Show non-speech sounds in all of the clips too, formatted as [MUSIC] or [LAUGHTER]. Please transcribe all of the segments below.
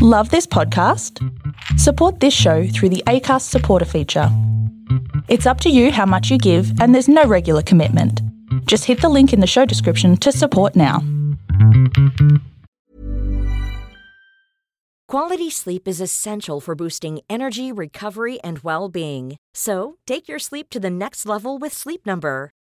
Love this podcast? Support this show through the ACAST supporter feature. It's up to you how much you give, and there's no regular commitment. Just hit the link in the show description to support now. Quality sleep is essential for boosting energy, recovery, and well being. So, take your sleep to the next level with Sleep Number.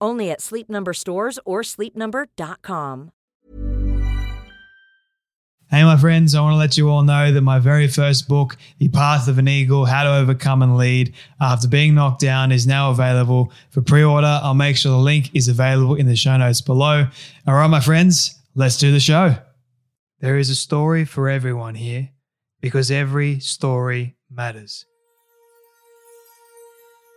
Only at Sleep Number stores or sleepnumber.com. Hey, my friends, I want to let you all know that my very first book, The Path of an Eagle How to Overcome and Lead After Being Knocked Down, is now available for pre order. I'll make sure the link is available in the show notes below. All right, my friends, let's do the show. There is a story for everyone here because every story matters.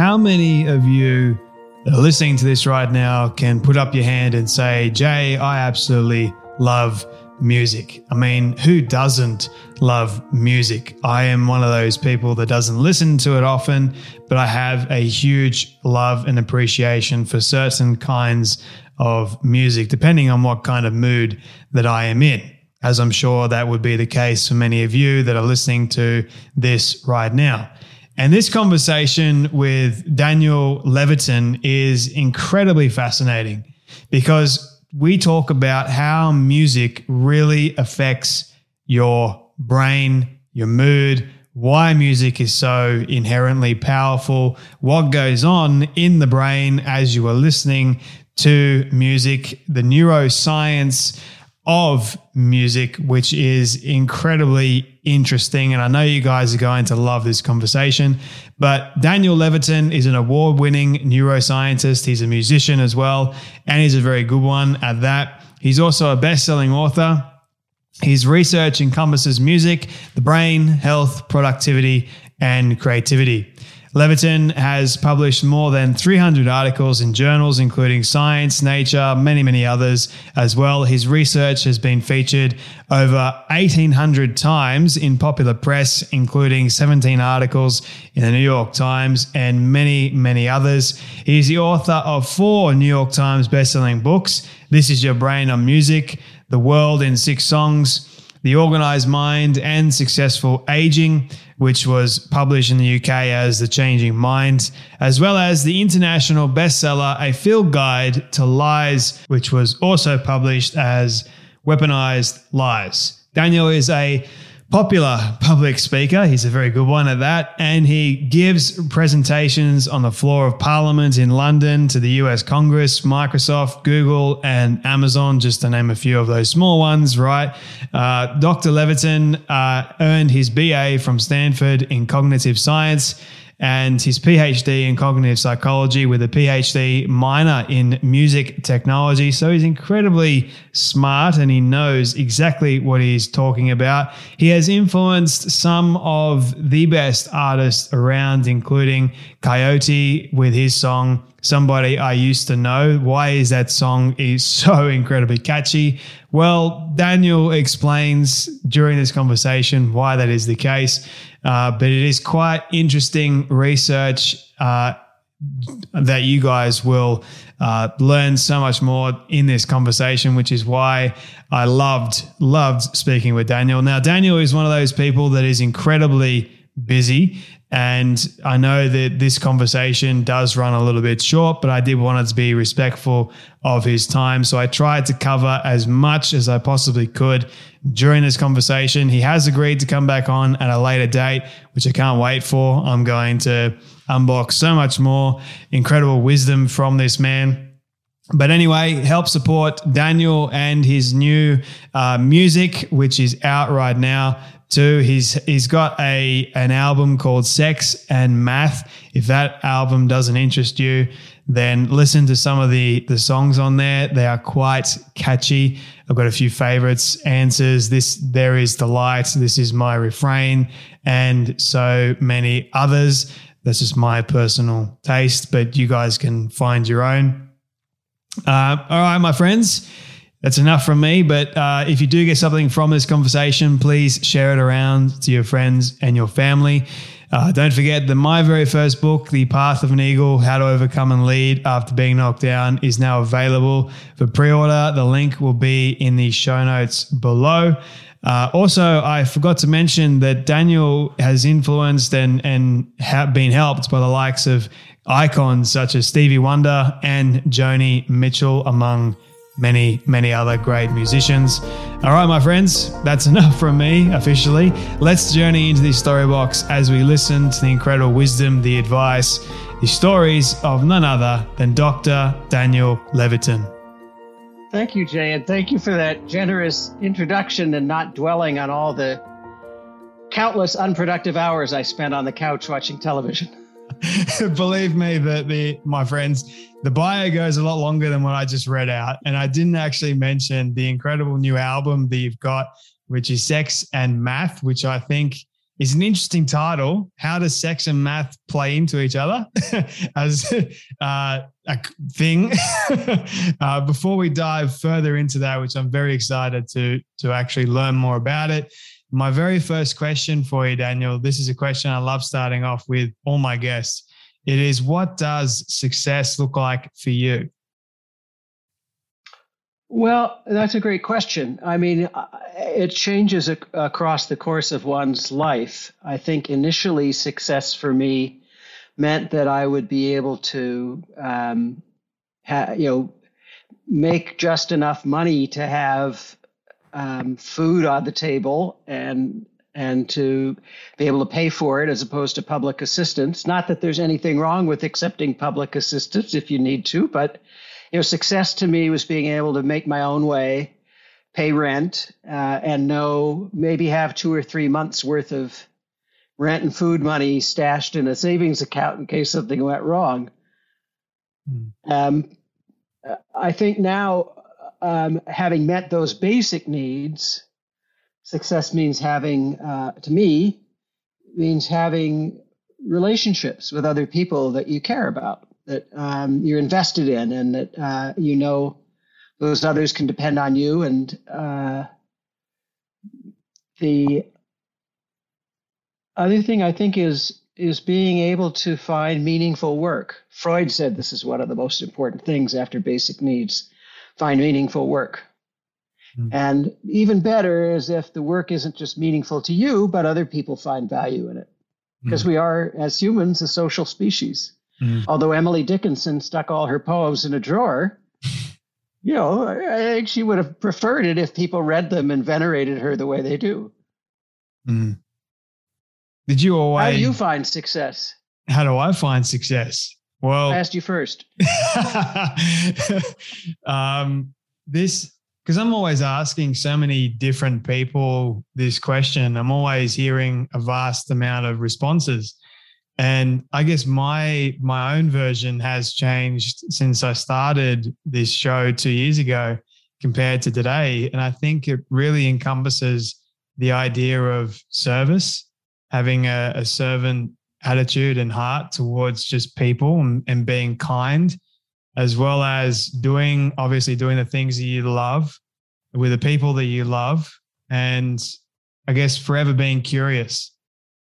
How many of you that are listening to this right now can put up your hand and say, Jay, I absolutely love music? I mean, who doesn't love music? I am one of those people that doesn't listen to it often, but I have a huge love and appreciation for certain kinds of music, depending on what kind of mood that I am in. As I'm sure that would be the case for many of you that are listening to this right now. And this conversation with Daniel Levitin is incredibly fascinating because we talk about how music really affects your brain, your mood, why music is so inherently powerful, what goes on in the brain as you are listening to music, the neuroscience of music, which is incredibly interesting. And I know you guys are going to love this conversation. But Daniel Levitin is an award winning neuroscientist. He's a musician as well, and he's a very good one at that. He's also a best selling author. His research encompasses music, the brain, health, productivity, and creativity. Levitin has published more than 300 articles in journals, including Science, Nature, many, many others as well. His research has been featured over 1,800 times in popular press, including 17 articles in the New York Times and many, many others. He is the author of four New York Times bestselling books This is Your Brain on Music, The World in Six Songs, The Organized Mind, and Successful Aging which was published in the UK as The Changing Mind, as well as the international bestseller A Field Guide to Lies, which was also published as Weaponized Lies. Daniel is a popular public speaker. He's a very good one at that. And he gives presentations on the floor of Parliament in London to the US Congress, Microsoft, Google, and Amazon, just to name a few of those small ones, right? Uh, Dr. Levitin uh, earned his BA from Stanford in cognitive science and his PhD in cognitive psychology with a PhD minor in music technology. So he's incredibly smart and he knows exactly what he's talking about. He has influenced some of the best artists around, including Coyote with his song Somebody I Used to Know. Why is that song [LAUGHS] is so incredibly catchy? Well, Daniel explains during this conversation why that is the case. Uh, but it is quite interesting research uh, that you guys will uh, learn so much more in this conversation, which is why I loved loved speaking with Daniel. Now, Daniel is one of those people that is incredibly busy. And I know that this conversation does run a little bit short, but I did want it to be respectful of his time. So I tried to cover as much as I possibly could during this conversation. He has agreed to come back on at a later date, which I can't wait for. I'm going to unbox so much more incredible wisdom from this man. But anyway, help support Daniel and his new uh, music, which is out right now. Too, he's he's got a an album called Sex and Math. If that album doesn't interest you, then listen to some of the the songs on there. They are quite catchy. I've got a few favorites. Answers. This there is the light. This is my refrain, and so many others. That's just my personal taste, but you guys can find your own. Uh, all right, my friends, that's enough from me. But uh, if you do get something from this conversation, please share it around to your friends and your family. Uh, don't forget that my very first book, The Path of an Eagle How to Overcome and Lead After Being Knocked Down, is now available for pre order. The link will be in the show notes below. Uh, also, I forgot to mention that Daniel has influenced and and been helped by the likes of icons such as Stevie Wonder and Joni Mitchell, among many, many other great musicians. All right, my friends, that's [LAUGHS] enough from me officially. Let's journey into the story box as we listen to the incredible wisdom, the advice, the stories of none other than Dr. Daniel Levitin. Thank you, Jay, and thank you for that generous introduction and not dwelling on all the countless unproductive hours I spent on the couch watching television. [LAUGHS] Believe me, that the my friends, the bio goes a lot longer than what I just read out, and I didn't actually mention the incredible new album that you've got, which is Sex and Math, which I think is an interesting title. How does sex and math play into each other [LAUGHS] as uh, a thing? [LAUGHS] uh, before we dive further into that, which I'm very excited to to actually learn more about it, my very first question for you, Daniel, this is a question I love starting off with all my guests. It is what does success look like for you? Well, that's a great question. I mean, uh, it changes ac- across the course of one's life. I think initially success for me meant that I would be able to, um, ha- you know, make just enough money to have um, food on the table and and to be able to pay for it as opposed to public assistance. Not that there's anything wrong with accepting public assistance if you need to, but you know, success to me was being able to make my own way, pay rent, uh, and know maybe have two or three months worth of rent and food money stashed in a savings account in case something went wrong. Mm. Um, I think now um, having met those basic needs, success means having, uh, to me, means having relationships with other people that you care about, that um, you're invested in, and that uh, you know those others can depend on you. And uh, the other thing I think is is being able to find meaningful work. Freud said this is one of the most important things after basic needs find meaningful work. Mm. And even better is if the work isn't just meaningful to you, but other people find value in it. Because mm. we are, as humans, a social species. Mm. Although Emily Dickinson stuck all her poems in a drawer, [LAUGHS] you know, I think she would have preferred it if people read them and venerated her the way they do. Mm. Did you always? How do you find success? How do I find success? Well, I asked you first. [LAUGHS] um, this because I'm always asking so many different people this question. I'm always hearing a vast amount of responses, and I guess my my own version has changed since I started this show two years ago compared to today. And I think it really encompasses the idea of service, having a, a servant attitude and heart towards just people and, and being kind, as well as doing, obviously, doing the things that you love with the people that you love. And I guess forever being curious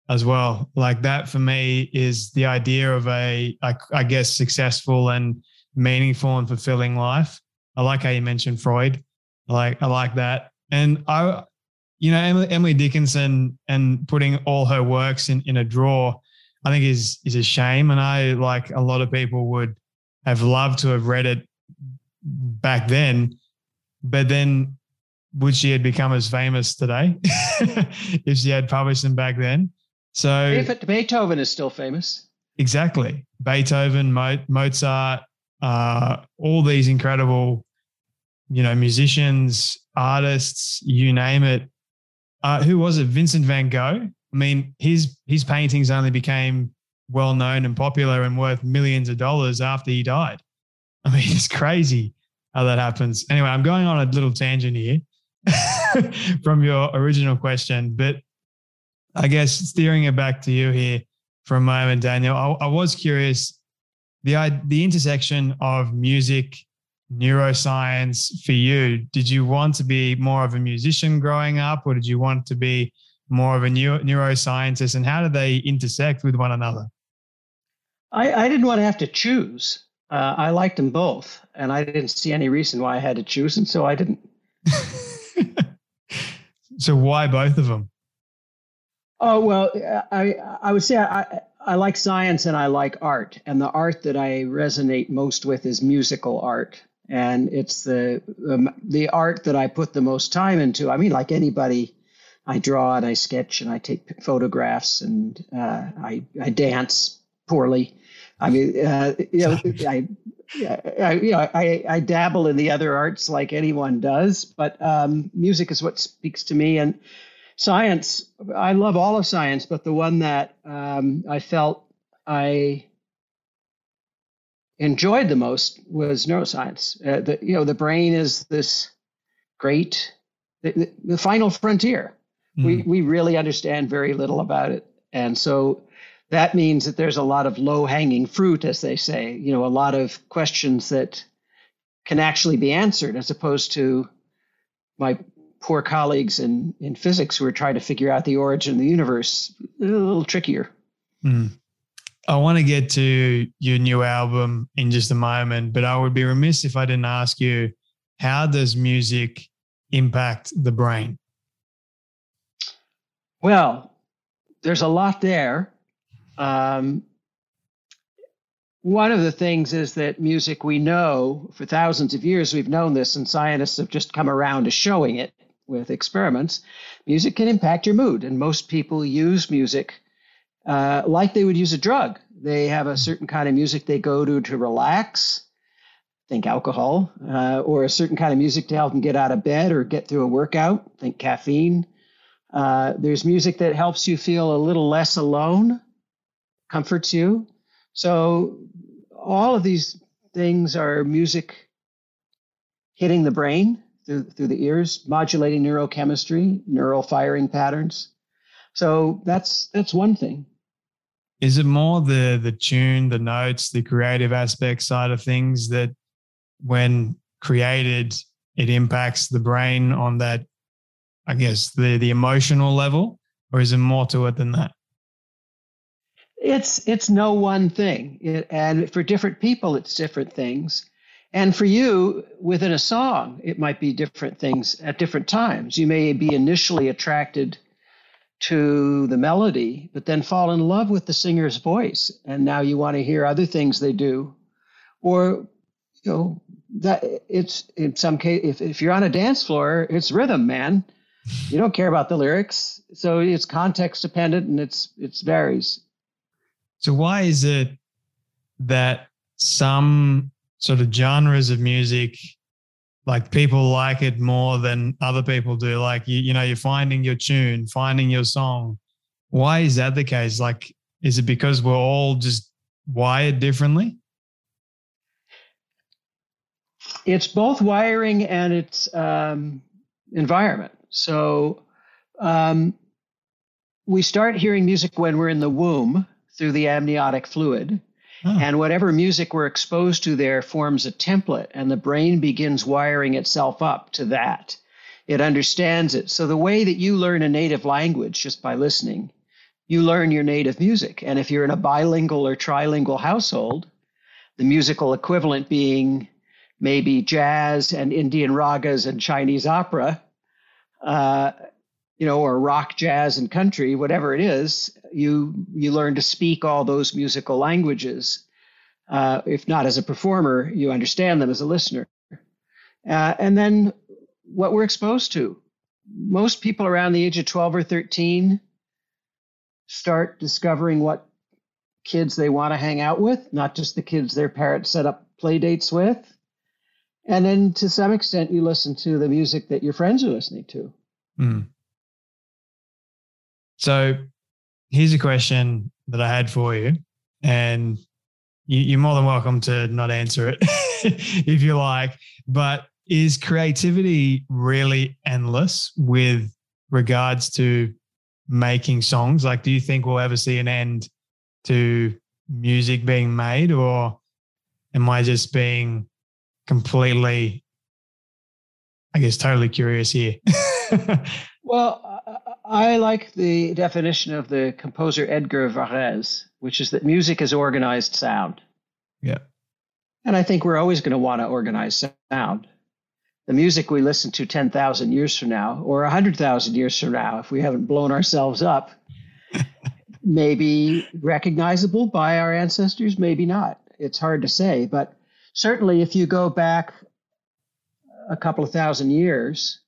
as well. Like that for me is the idea of a, I, I guess, successful and meaningful and fulfilling life. I like how you mentioned Freud. I like I like that. And I you know, Emily, Dickinson and putting all her works in, in a drawer, I think is is a shame. And I like a lot of people would have loved to have read it back then, but then would she had become as famous today [LAUGHS] if she had published them back then? So if Beethoven is still famous. Exactly. Beethoven, Mo- Mozart, uh, all these incredible, you know, musicians, artists, you name it. Uh, who was it? Vincent van Gogh. I mean, his his paintings only became well known and popular and worth millions of dollars after he died. I mean, [LAUGHS] it's crazy how that happens. Anyway, I'm going on a little tangent here [LAUGHS] from your original question, but I guess steering it back to you here for a moment, Daniel, I, I was curious the the intersection of music, neuroscience for you. Did you want to be more of a musician growing up, or did you want to be more of a neuro, neuroscientist? And how do they intersect with one another? I, I didn't want to have to choose. Uh, I liked them both, and I didn't see any reason why I had to choose, and so I didn't. [LAUGHS] so why both of them? Oh well, I I would say I I like science and I like art, and the art that I resonate most with is musical art, and it's the um, the art that I put the most time into. I mean, like anybody, I draw and I sketch and I take photographs and uh, I I dance poorly. I mean, uh, you know, [LAUGHS] I, I, you know, I, I dabble in the other arts like anyone does, but um, music is what speaks to me. And science, I love all of science, but the one that um, I felt I enjoyed the most was neuroscience. Uh, the, you know, the brain is this great, the, the final frontier. Mm. We we really understand very little about it, and so that means that there's a lot of low hanging fruit, as they say, you know, a lot of questions that can actually be answered as opposed to my poor colleagues in, in physics who are trying to figure out the origin of the universe. A little trickier. Mm. I want to get to your new album in just a moment, but I would be remiss if I didn't ask you how does music impact the brain? Well, there's a lot there. Um, one of the things is that music, we know for thousands of years, we've known this, and scientists have just come around to showing it with experiments. Music can impact your mood, and most people use music uh, like they would use a drug. They have a certain kind of music they go to to relax, think alcohol, uh, or a certain kind of music to help them get out of bed or get through a workout, think caffeine. Uh, there's music that helps you feel a little less alone, comforts you. So all of these things are music hitting the brain through, through the ears, modulating neurochemistry, neural firing patterns. So that's that's one thing. Is it more the the tune, the notes, the creative aspect side of things that when created, it impacts the brain on that, I guess, the the emotional level, or is it more to it than that? it's it's no one thing. It, and for different people it's different things. And for you within a song it might be different things at different times. You may be initially attracted to the melody but then fall in love with the singer's voice and now you want to hear other things they do. Or you know that it's in some case if, if you're on a dance floor it's rhythm man you don't care about the lyrics so it's context dependent and it's it varies so why is it that some sort of genres of music, like people like it more than other people do? Like you, you know, you're finding your tune, finding your song. Why is that the case? Like, is it because we're all just wired differently? It's both wiring and it's um, environment. So um, we start hearing music when we're in the womb through the amniotic fluid. Oh. And whatever music we're exposed to there forms a template, and the brain begins wiring itself up to that. It understands it. So, the way that you learn a native language just by listening, you learn your native music. And if you're in a bilingual or trilingual household, the musical equivalent being maybe jazz and Indian ragas and Chinese opera, uh, you know, or rock, jazz, and country, whatever it is, you you learn to speak all those musical languages. Uh, if not as a performer, you understand them as a listener. Uh, and then what we're exposed to. Most people around the age of 12 or 13 start discovering what kids they want to hang out with, not just the kids their parents set up play dates with. And then to some extent, you listen to the music that your friends are listening to. Mm. So here's a question that I had for you. And you, are more than welcome to not answer it [LAUGHS] if you like. But is creativity really endless with regards to making songs? Like, do you think we'll ever see an end to music being made, or am I just being completely, I guess, totally curious here? [LAUGHS] well, I like the definition of the composer Edgard Varèse, which is that music is organized sound. Yeah. And I think we're always going to want to organize sound. The music we listen to 10,000 years from now or 100,000 years from now, if we haven't blown ourselves up, maybe recognizable by our ancestors, maybe not. It's hard to say. But certainly, if you go back a couple of thousand years,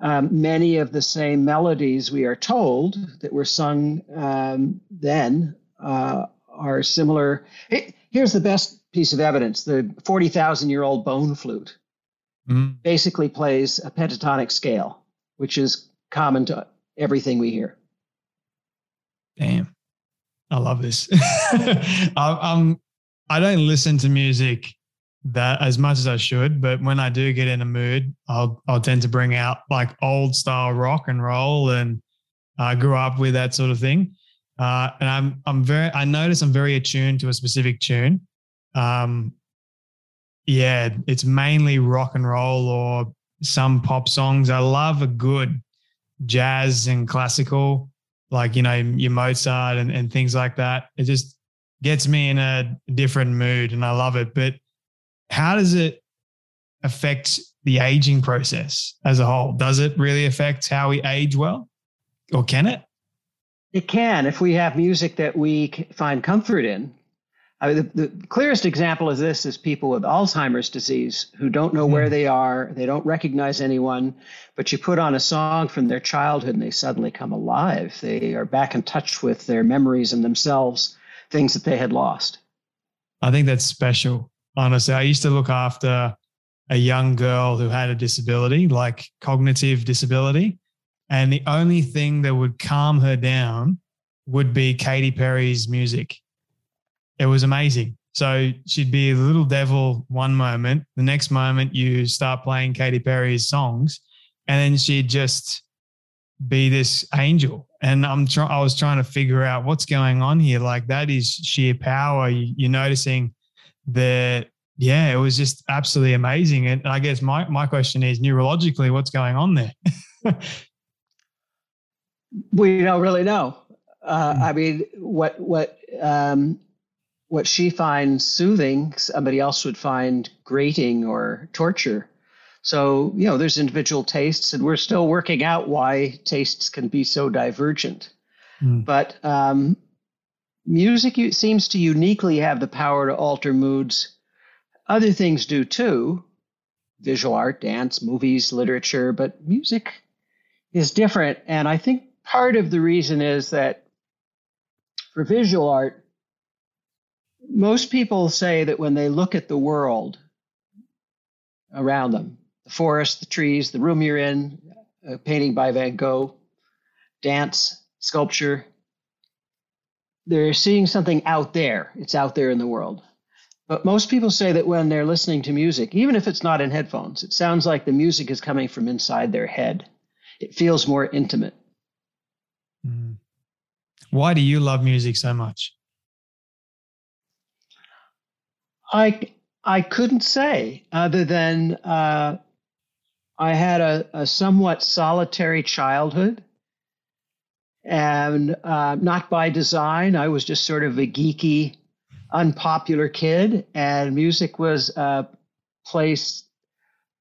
um, many of the same melodies we are told that were sung um, then uh, are similar. Here's the best piece of evidence the 40,000 year old bone flute mm-hmm. basically plays a pentatonic scale, which is common to everything we hear. Damn. I love this. [LAUGHS] I, um, I don't listen to music that as much as I should, but when I do get in a mood, I'll I'll tend to bring out like old style rock and roll, and I grew up with that sort of thing. Uh, and I'm I'm very I notice I'm very attuned to a specific tune. Um, yeah, it's mainly rock and roll or some pop songs. I love a good jazz and classical, like you know your Mozart and, and things like that. It just gets me in a different mood, and I love it. But how does it affect the aging process as a whole? Does it really affect how we age well, or can it? It can if we have music that we find comfort in. I mean, the, the, clearest example of this is people with Alzheimer's disease who don't know mm. where hmm. they are, they don't recognize anyone, but you put on a song from their childhood and they suddenly come alive. They are back in touch with their memories and themselves, things that they had lost. I think that's special honestly. I used to look after a young girl who had a disability, like cognitive disability. And the only thing that would calm her down would be Katy Perry's music. It was amazing. So she'd be a little devil one moment, the next moment you start playing Katy Perry's songs, and then she'd just be this angel. And I'm trying. I was trying to figure out what's going on here. Like that is sheer power. You're noticing that yeah, it was just absolutely amazing. And I guess my, my question is neurologically, what's going on there? [LAUGHS] we don't really know. Uh, mm. I mean, what what um, what she finds soothing, somebody else would find grating or torture. So you know, there's individual tastes, and we're still working out why tastes can be so divergent. Mm. But um, music seems to uniquely have the power to alter moods. Other things do too visual art, dance, movies, literature, but music is different. And I think part of the reason is that for visual art, most people say that when they look at the world around them, the forest, the trees, the room you're in, a painting by Van Gogh, dance, sculpture, they're seeing something out there. It's out there in the world. But most people say that when they're listening to music, even if it's not in headphones, it sounds like the music is coming from inside their head. It feels more intimate. Mm. Why do you love music so much? I I couldn't say other than uh, I had a, a somewhat solitary childhood and uh, not by design. I was just sort of a geeky, unpopular kid, and music was a place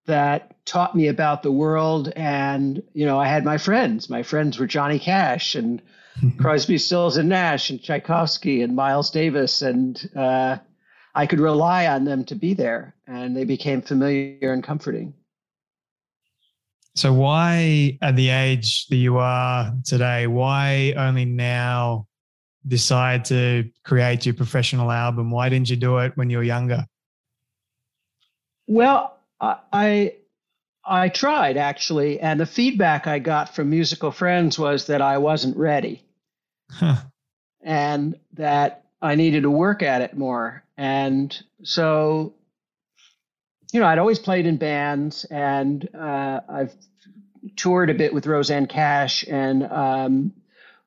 that taught me about the world. And, you know, I had my friends. My friends were Johnny Cash and [LAUGHS] Crosby, Stills, and Nash and Tchaikovsky and Miles Davis. And uh, I could rely on them to be there. And they became familiar and comforting. So, why, at the age that you are today, why only now decide to create your professional album? Why didn't you do it when you were younger? Well, I I tried actually, and the feedback I got from musical friends was that I wasn't ready, huh. and that I needed to work at it more. And so, you know, I'd always played in bands, and uh, I've toured a bit with Rosanne Cash. And um,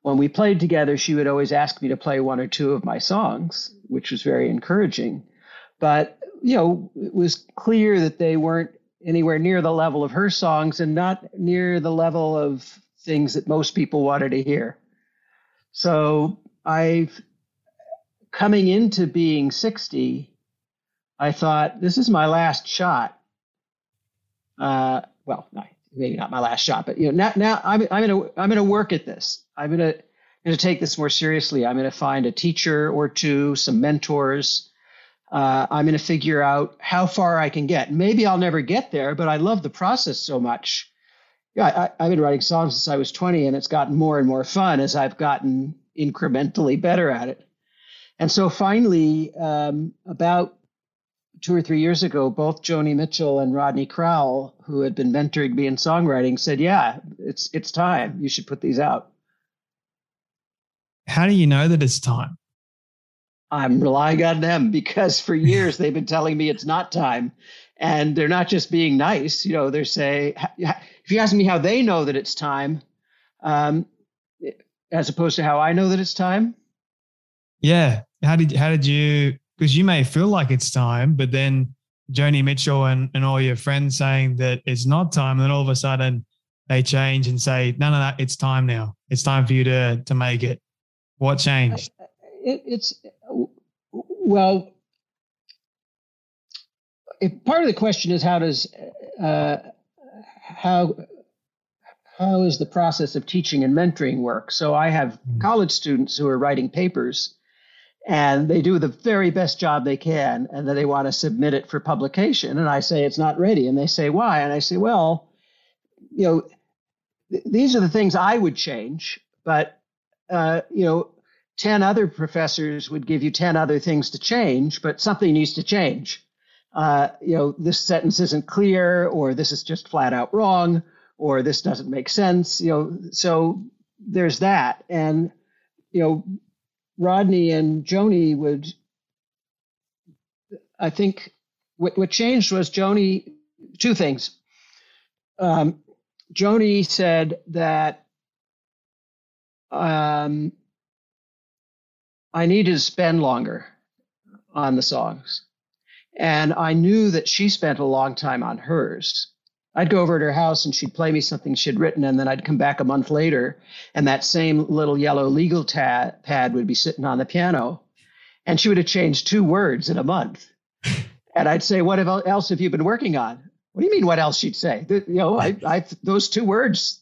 when we played together, she would always ask me to play one or two of my songs, which was very encouraging. But you know, it was clear that they weren't anywhere near the level of her songs and not near the level of things that most people wanted to hear. So I've coming into being 60, I thought this is my last shot. Uh, well, maybe not my last shot, but you know, now, now I'm, I'm gonna I'm gonna work at this. I'm gonna gonna take this more seriously. I'm gonna find a teacher or two, some mentors, uh, I'm going to figure out how far I can get. Maybe I'll never get there, but I love the process so much. Yeah, I, have been writing songs since I was 20, and it's gotten more and more fun as I've gotten incrementally better at it. And so finally, um, about two or three years ago, both Joni Mitchell and Rodney Crowell, who had been mentoring me in songwriting, said, "Yeah, it's it's time. You should put these out." How do you know that it's time? I'm relying on them because for [LAUGHS] years they've been telling me it's not time. And they're not just being nice, you know, they're saying, if you ask me how they know that it's time, um, as opposed to how I know that it's time. Yeah. How did, how did you, because you may feel like it's time, but then Joni Mitchell and, and all your friends saying that it's not time. And then all of a sudden they change and say, no, no, no, it's time now. It's time for you to, to make it. What changed? It, it's well, if part of the question is how does uh, how how is the process of teaching and mentoring work? So I have hmm. college students who are writing papers and they do the very best job they can and then they want to submit it for publication and I say it's not ready and they say why and I say well you know th- these are the things I would change but uh, you know 10 other professors would give you 10 other things to change, but something needs to change. Uh, you know, this sentence isn't clear, or this is just flat out wrong, or this doesn't make sense. You know, so there's that. And, you know, Rodney and Joni would, I think what, what changed was Joni, two things. Um, Joni said that um, I needed to spend longer on the songs. And I knew that she spent a long time on hers. I'd go over to her house and she'd play me something she'd written, and then I'd come back a month later, and that same little yellow legal ta- pad would be sitting on the piano, and she would have changed two words in a month. [LAUGHS] And I'd say, "What else have you been working on?" What do you mean? What else? She'd say, "You know, I, I those two words."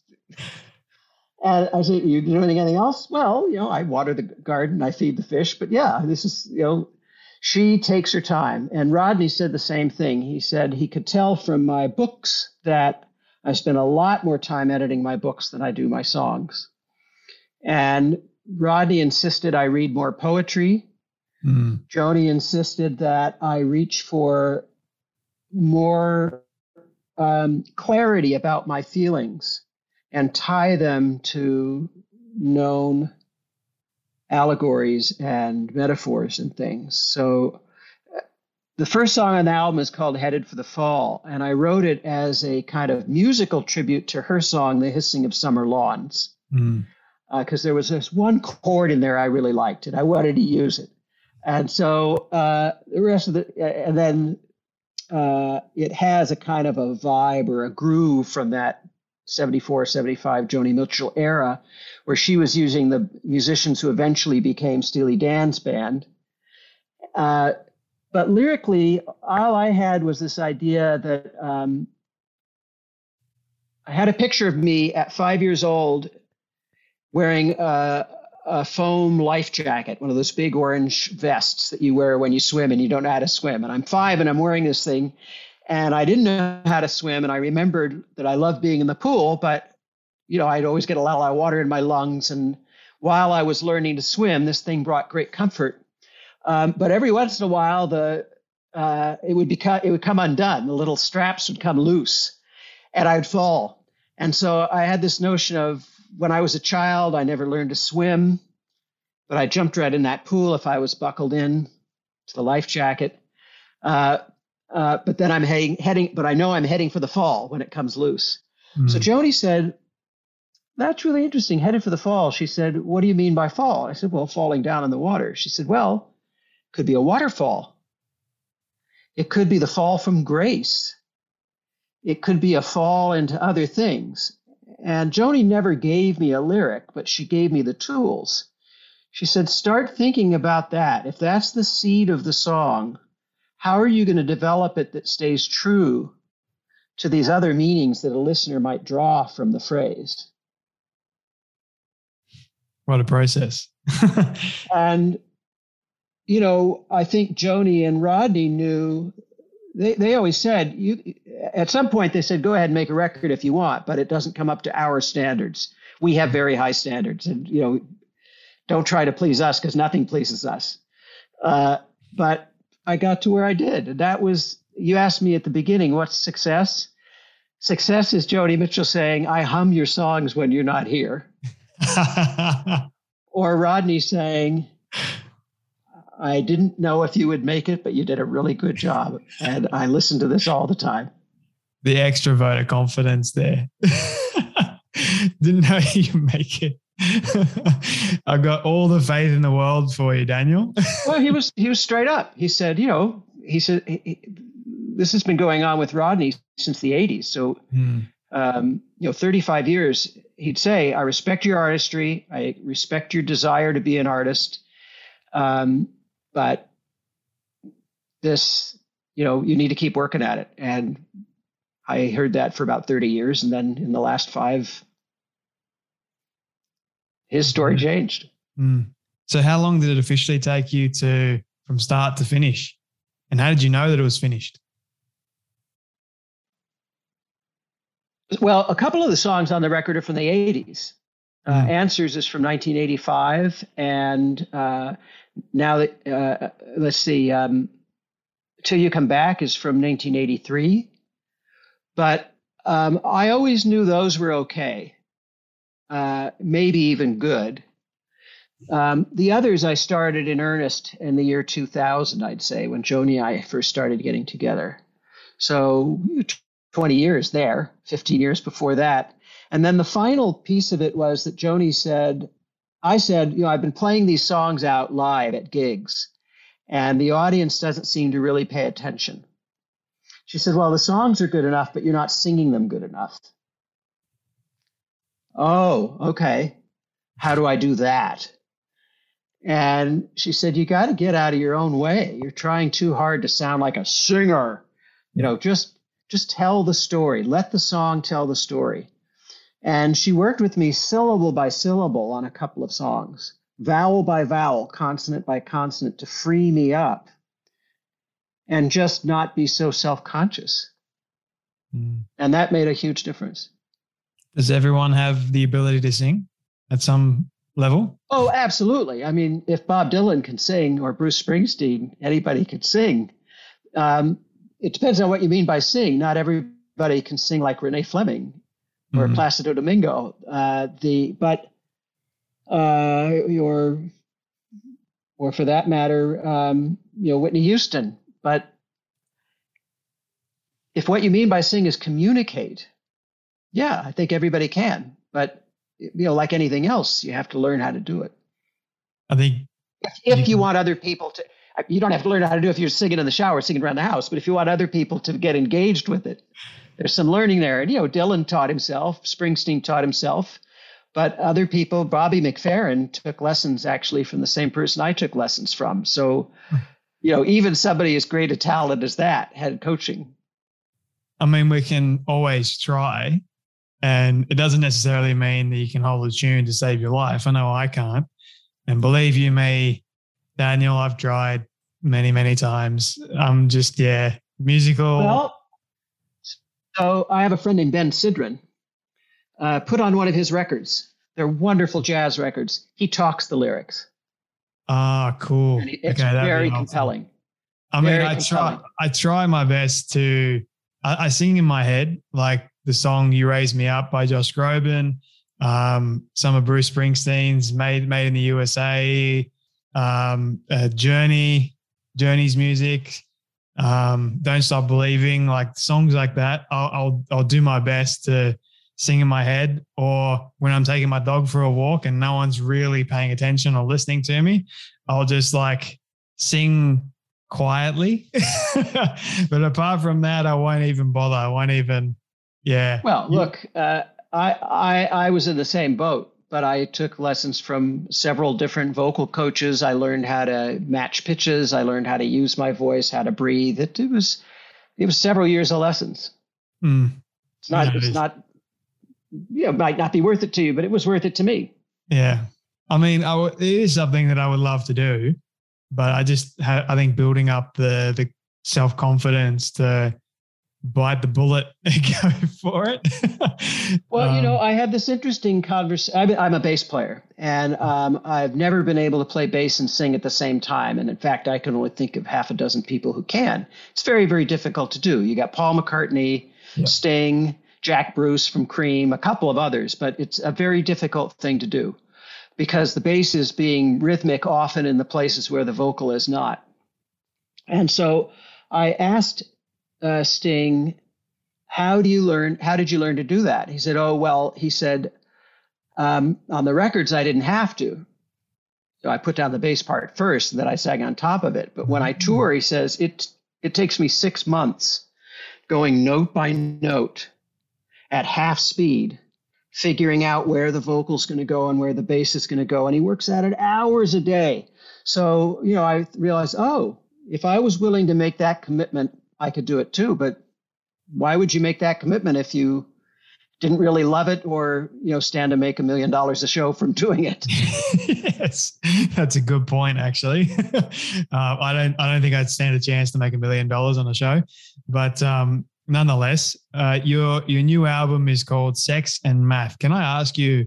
And I say, you do anything else? Well, you know, I water the garden, I feed the fish, but yeah, this is, you know, she takes her time. And Rodney said the same thing. He said he could tell from my books that I spend a lot more time editing my books than I do my songs. And Rodney insisted I read more poetry. Mm. Joni insisted that I reach for more um, clarity about my feelings and tie them to known allegories and metaphors and things. So the first song on the album is called Headed for the Fall, and I wrote it as a kind of musical tribute to her song, The Hissing of Summer Lawns. Because mm. uh, there was this one chord in there I really liked, and I wanted to use it. And so uh, the rest of the, and then uh, it has a kind of a vibe or a groove from that 74, 75 Joni Mitchell era, where she was using the musicians who eventually became Steely Dan's band. Uh, but lyrically, all I had was this idea that um, I had a picture of me at five years old wearing a, a, foam life jacket, one of those big orange vests that you wear when you swim and you don't know how to swim. And I'm five and I'm wearing this thing. And I didn't know how to swim. And I remembered that I loved being in the pool, but you know, I'd always get a lot of water in my lungs. And while I was learning to swim, this thing brought great comfort. Um, but every once in a while, the uh, it would become it would come undone. The little straps would come loose, and I'd fall. And so I had this notion of when I was a child, I never learned to swim, but I jumped right in that pool if I was buckled in to the life jacket. Uh, uh, but then I'm heading, heading, but I know I'm heading for the fall when it comes loose. Mm. So Joni said, That's really interesting, headed for the fall. She said, What do you mean by fall? I said, Well, falling down in the water. She said, Well, could be a waterfall. It could be the fall from grace. It could be a fall into other things. And Joni never gave me a lyric, but she gave me the tools. She said, Start thinking about that. If that's the seed of the song, how are you going to develop it that stays true to these other meanings that a listener might draw from the phrase? What a process. [LAUGHS] and, you know, I think Joni and Rodney knew they, they always said you at some point they said go ahead and make a record if you want but it doesn't come up to our standards we have very high standards and you know don't try to please us because nothing pleases us uh, but i got to where i did that was you asked me at the beginning what's success success is joni mitchell saying i hum your songs when you're not here [LAUGHS] or rodney saying I didn't know if you would make it, but you did a really good job. And I listen to this all the time. The extra vote of confidence there. [LAUGHS] didn't know [LAUGHS] you make it. [LAUGHS] I've got all the faith in the world for you, Daniel. [LAUGHS] well, he was he was straight up. He said, you know, he said he, this has been going on with Rodney since the '80s. So, hmm. um, you know, 35 years. He'd say, "I respect your artistry. I respect your desire to be an artist. Um, but this, you know, you need to keep working at it. And I heard that for about 30 years. And then in the last five, his story changed. Mm. So, how long did it officially take you to from start to finish? And how did you know that it was finished? Well, a couple of the songs on the record are from the 80s. Uh, mm. Answers is from 1985, and uh, now that uh, let's see, um, till you come back is from 1983, but um, I always knew those were okay, uh, maybe even good. Um, the others I started in earnest in the year 2000, I'd say, when Joni and I first started getting together. So 20 years there, 15 years before that. And then the final piece of it was that Joni said, I said, you know, I've been playing these songs out live at gigs, and the audience doesn't seem to really pay attention. She said, Well, the songs are good enough, but you're not singing them good enough. Oh, okay. How do I do that? And she said, You got to get out of your own way. You're trying too hard to sound like a singer. You know, just just tell the story. Let the song tell the story. And she worked with me syllable by syllable on a couple of songs, vowel by vowel, consonant by consonant to free me up and just not be so self conscious. Mm. And that made a huge difference. Does everyone have the ability to sing at some level? Oh, absolutely. I mean, if Bob Dylan can sing or Bruce Springsteen, anybody could sing. Um, it depends on what you mean by sing. Not everybody can sing like Renee Fleming or mm-hmm. Placido Domingo. Uh, the but uh, or or for that matter, um, you know Whitney Houston. But if what you mean by sing is communicate, yeah, I think everybody can. But you know, like anything else, you have to learn how to do it. I think if, if you, want other people to, you don't have to learn how to do it if you're singing in the shower, singing around the house. But if you want other people to get engaged with it, there's some learning there. And, you know, Dylan taught himself, Springsteen taught himself, but other people, Bobby McFerrin took lessons actually from the same person I took lessons from. So, hmm. you know, even somebody as great a talent as that had coaching. I mean, we can always try. And it doesn't necessarily mean that you can hold a tune to save your life. I know I can't. And believe you me, Daniel, I've tried many, many times. I'm just, yeah, musical. Well, so I have a friend named Ben Sidran. Uh, put on one of his records. They're wonderful jazz records. He talks the lyrics. Ah, cool. it's okay, very awesome. compelling. I mean, very I compelling. try. I try my best to. I, I, sing in my head like the song "You Raise Me Up" by Josh Groban. Um, some of Bruce Springsteen's "Made Made in the USA." Um, uh, Journey, Journey's music. Um, Don't Stop Believing, like songs like that. I'll, I'll I'll do my best to sing in my head or when I'm taking my dog for a walk and no one's really paying attention or listening to me, I'll just like sing quietly. [LAUGHS] but apart from that, I won't even bother. I won't even, yeah. Well, look, uh, I, I, I was in the same boat, but I took lessons from several different vocal coaches. I learned how to match pitches. I learned how to use my voice, how to breathe. It, it was, it was several years of lessons. Mm. It's not, yeah, it's it not you know, might not be worth it to you, but it was worth it to me. Yeah. I mean, I w- it is something that I would love to do, but I just, ha- I think building up the, the self confidence to bite the bullet [LAUGHS] and go for it. well, um, you know, um, I had this interesting conversation. I'm a bass player, and um, I've never been able to play bass and sing at the same time. And in fact, I can only think of half a dozen people who can. It's very, very difficult to do. You got Paul McCartney, yeah. Sting, Jack Bruce from Cream, a couple of others, but it's a very difficult thing to do because the bass is being rhythmic often in the places where the vocal is not. And so I asked uh, Sting, how do you learn? How did you learn to do that? He said, oh, well, he said, um, on the records, I didn't have to. So I put down the bass part first, and then I sang on top of it. But when I tour, he says, it, it takes me six months going note by note at half speed, figuring out where the vocal's going to go and where the bass is going to go. And he works at it hours a day. So, you know, I realized, oh, if I was willing to make that commitment, I could do it too. But why would you make that commitment if you didn't really love it or, you know, stand to make a million dollars a show from [LAUGHS] doing it? yes, that's a good point, actually. [LAUGHS] uh, I don't, I don't think I'd stand a chance to make a million dollars on a show, but um, nonetheless, uh, your your new album is called Sex and Math. Can I ask you,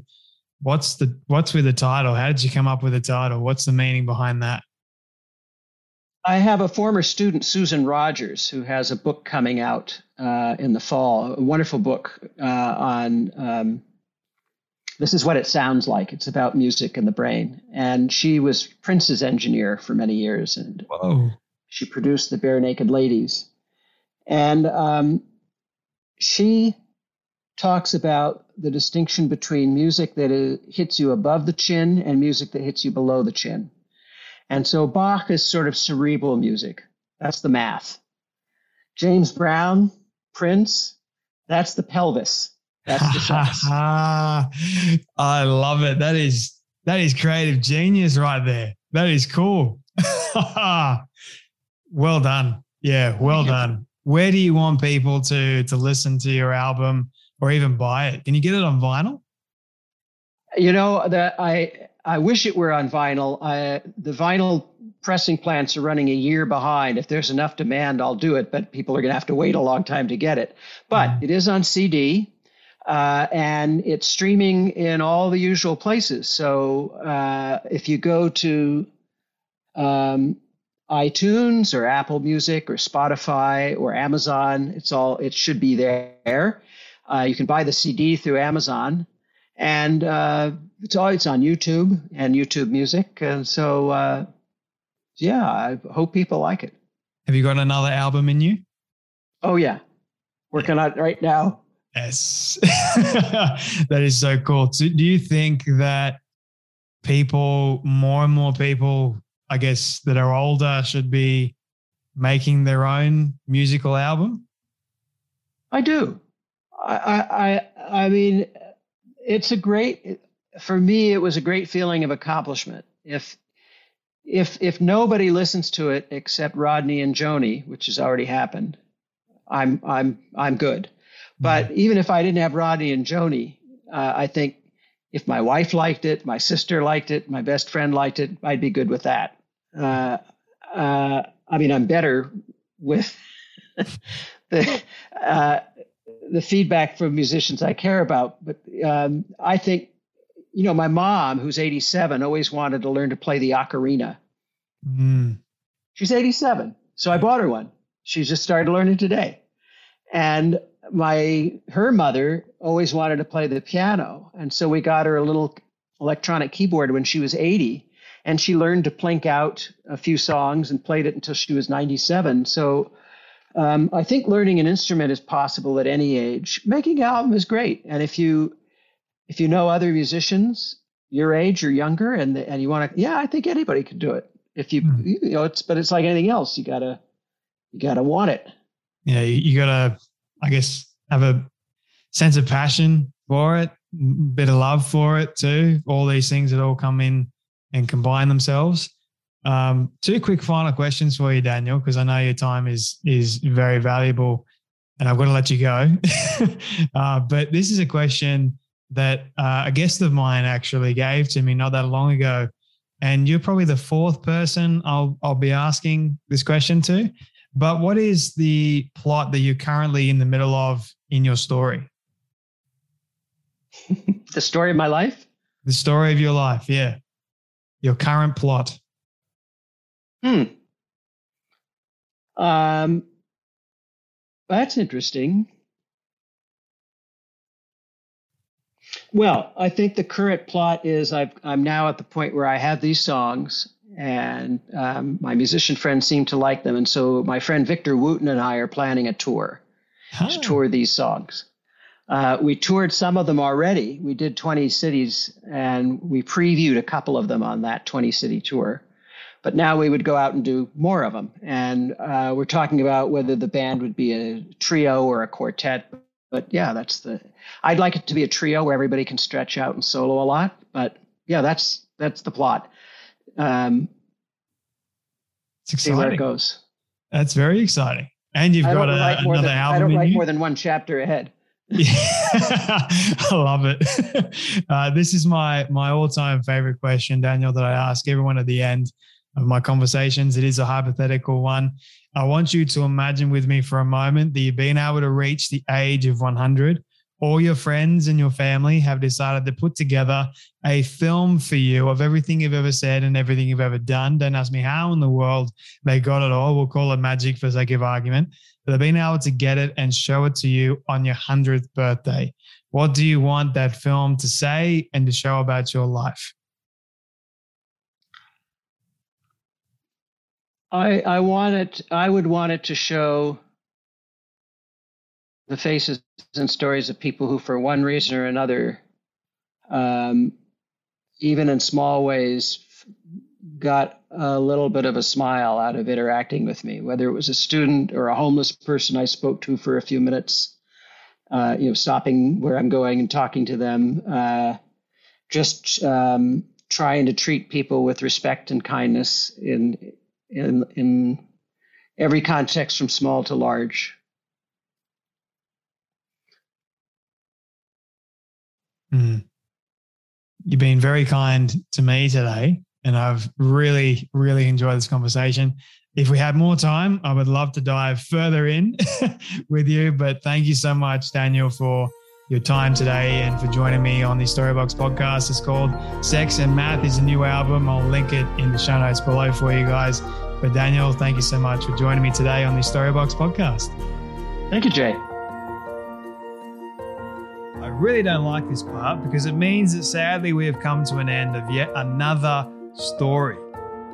what's the what's with the title? How did you come up with the title? What's the meaning behind that? I have a former student, Susan Rogers, who has a book coming out uh, in the fall. A wonderful book uh, on. Um, this is what it sounds like. It's about music and the brain. And she was Prince's engineer for many years, and Whoa. she produced the Barenaked Ladies. And um, she talks about the distinction between music that is, hits you above the chin and music that hits you below the chin. And so Bach is sort of cerebral music. That's the math. James Brown, Prince, that's the pelvis. That's the. [LAUGHS] I love it. That is that is creative genius right there. That is cool. [LAUGHS] well done. Yeah, well done where do you want people to to listen to your album or even buy it? Can you get it on vinyl? You know that I I wish it were on vinyl. I, the vinyl pressing plants are running a year behind. If there's enough demand, I'll do it, but people are going to have to wait a long time to get it. But mm. it is on CD. Uh, and it's streaming in all the usual places. So uh, if you go to um, iTunes or Apple Music or Spotify or Amazon. It's all it should be there. Uh, you can buy the CD through Amazon, and uh, it's all it's on YouTube and YouTube Music. And so, uh, yeah, I hope people like it. Have you got another album in you? Oh yeah, working on it right now. Yes, [LAUGHS] that is so cool. So do you think that people, more and more people, I guess, that are older should be making their own musical album? I do. I, I, I mean, it's a great, for me, it was a great feeling of accomplishment. If, if, if nobody listens to it except Rodney and Joni, which has already happened, I'm, I'm, I'm good. But mm-hmm. even if I didn't have Rodney and Joni, uh, I think if my wife liked it, my sister liked it, my best friend liked it, I'd be good with that. Uh, uh, I mean, I'm better with [LAUGHS] the uh, the feedback from musicians I care about. But um, I think, you know, my mom, who's 87, always wanted to learn to play the ocarina. Mm. She's 87, so I bought her one. She just started learning today, and my her mother always wanted to play the piano, and so we got her a little electronic keyboard when she was 80, and she learned to plink out a few songs and played it until she was 97. So um, I think learning an instrument is possible at any age. Making an album is great, and if you if you know other musicians your age or younger, and and you want to, yeah, I think anybody can do it. If you mm. you know, it's but it's like anything else. You gotta you gotta want it. Yeah, you, you gotta I guess, have a sense of passion for it, bit of love for it too. All these things that all come in and combine themselves. Um, two quick final questions for you, Daniel, because I know your time is is very valuable, and I've got to let you go. [LAUGHS] uh, but this is a question that uh, a guest of mine actually gave to me not that long ago, and you're probably the fourth person I'll I'll be asking this question to. But what is the plot that you're currently in the middle of in your story? [LAUGHS] the story of my life? The story of your life, yeah. Your current plot. Hmm. Um, that's interesting. Well, I think the current plot is i am now at the point where I have these songs and um, my musician friends seem to like them. And so my friend Victor Wooten and I are planning a tour huh. to tour these songs. Uh, we toured some of them already. We did 20 cities and we previewed a couple of them on that 20 city tour. But now we would go out and do more of them. And uh, we're talking about whether the band would be a trio or a quartet. But yeah, that's the. I'd like it to be a trio where everybody can stretch out and solo a lot. But yeah, that's that's the plot um, it's exciting. see where it goes. That's very exciting. And you've got a, another than, album. I don't write you. more than one chapter ahead. Yeah, [LAUGHS] I love it. [LAUGHS] Uh, this is my my all time favorite question, Daniel, that I ask everyone at the end of my conversations. It is a hypothetical one. I want you to imagine with me for a moment that you've been able to reach the age of 100 all your friends and your family have decided to put together a film for you of everything you've ever said and everything you've ever done. Don't ask me how in the world they got it all. We'll call it magic for sake of argument. But they've been able to get it and show it to you on your 100th birthday. What do you want that film to say and to show about your life? I, I want it, I would want it to show the faces and stories of people who, for one reason or another, um, even in small ways, got a little bit of a smile out of interacting with me, whether it was a student or a homeless person I spoke to for a few minutes, uh, you know, stopping where I'm going and talking to them, uh, just um, trying to treat people with respect and kindness in in in every context from small to large. Mm. You've been very kind to me today, and I've really, really enjoyed this conversation. If we had more time, I would love to dive further in [LAUGHS] with you. But thank you so much, Daniel, for your time today and for joining me on the Storybox podcast. It's called Sex and Math is a new album. I'll link it in the show notes below for you guys. But Daniel, thank you so much for joining me today on the Storybox podcast. Thank you, Jay I really don't like this part because it means that sadly we have come to an end of yet another story.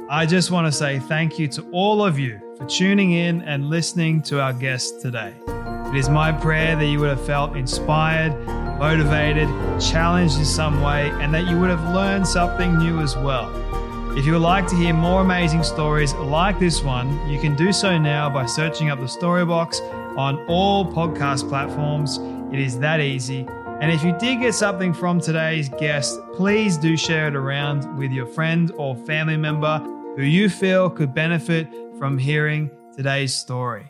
I just want to say thank you to all of you for tuning in and listening to our guest today. It is my prayer that you would have felt inspired, motivated, challenged in some way, and that you would have learned something new as well. If you would like to hear more amazing stories like this one, you can do so now by searching up the Storybox on all podcast platforms. It is that easy. And if you did get something from today's guest, please do share it around with your friend or family member who you feel could benefit from hearing today's story.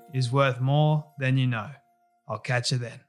is worth more than you know. I'll catch you then.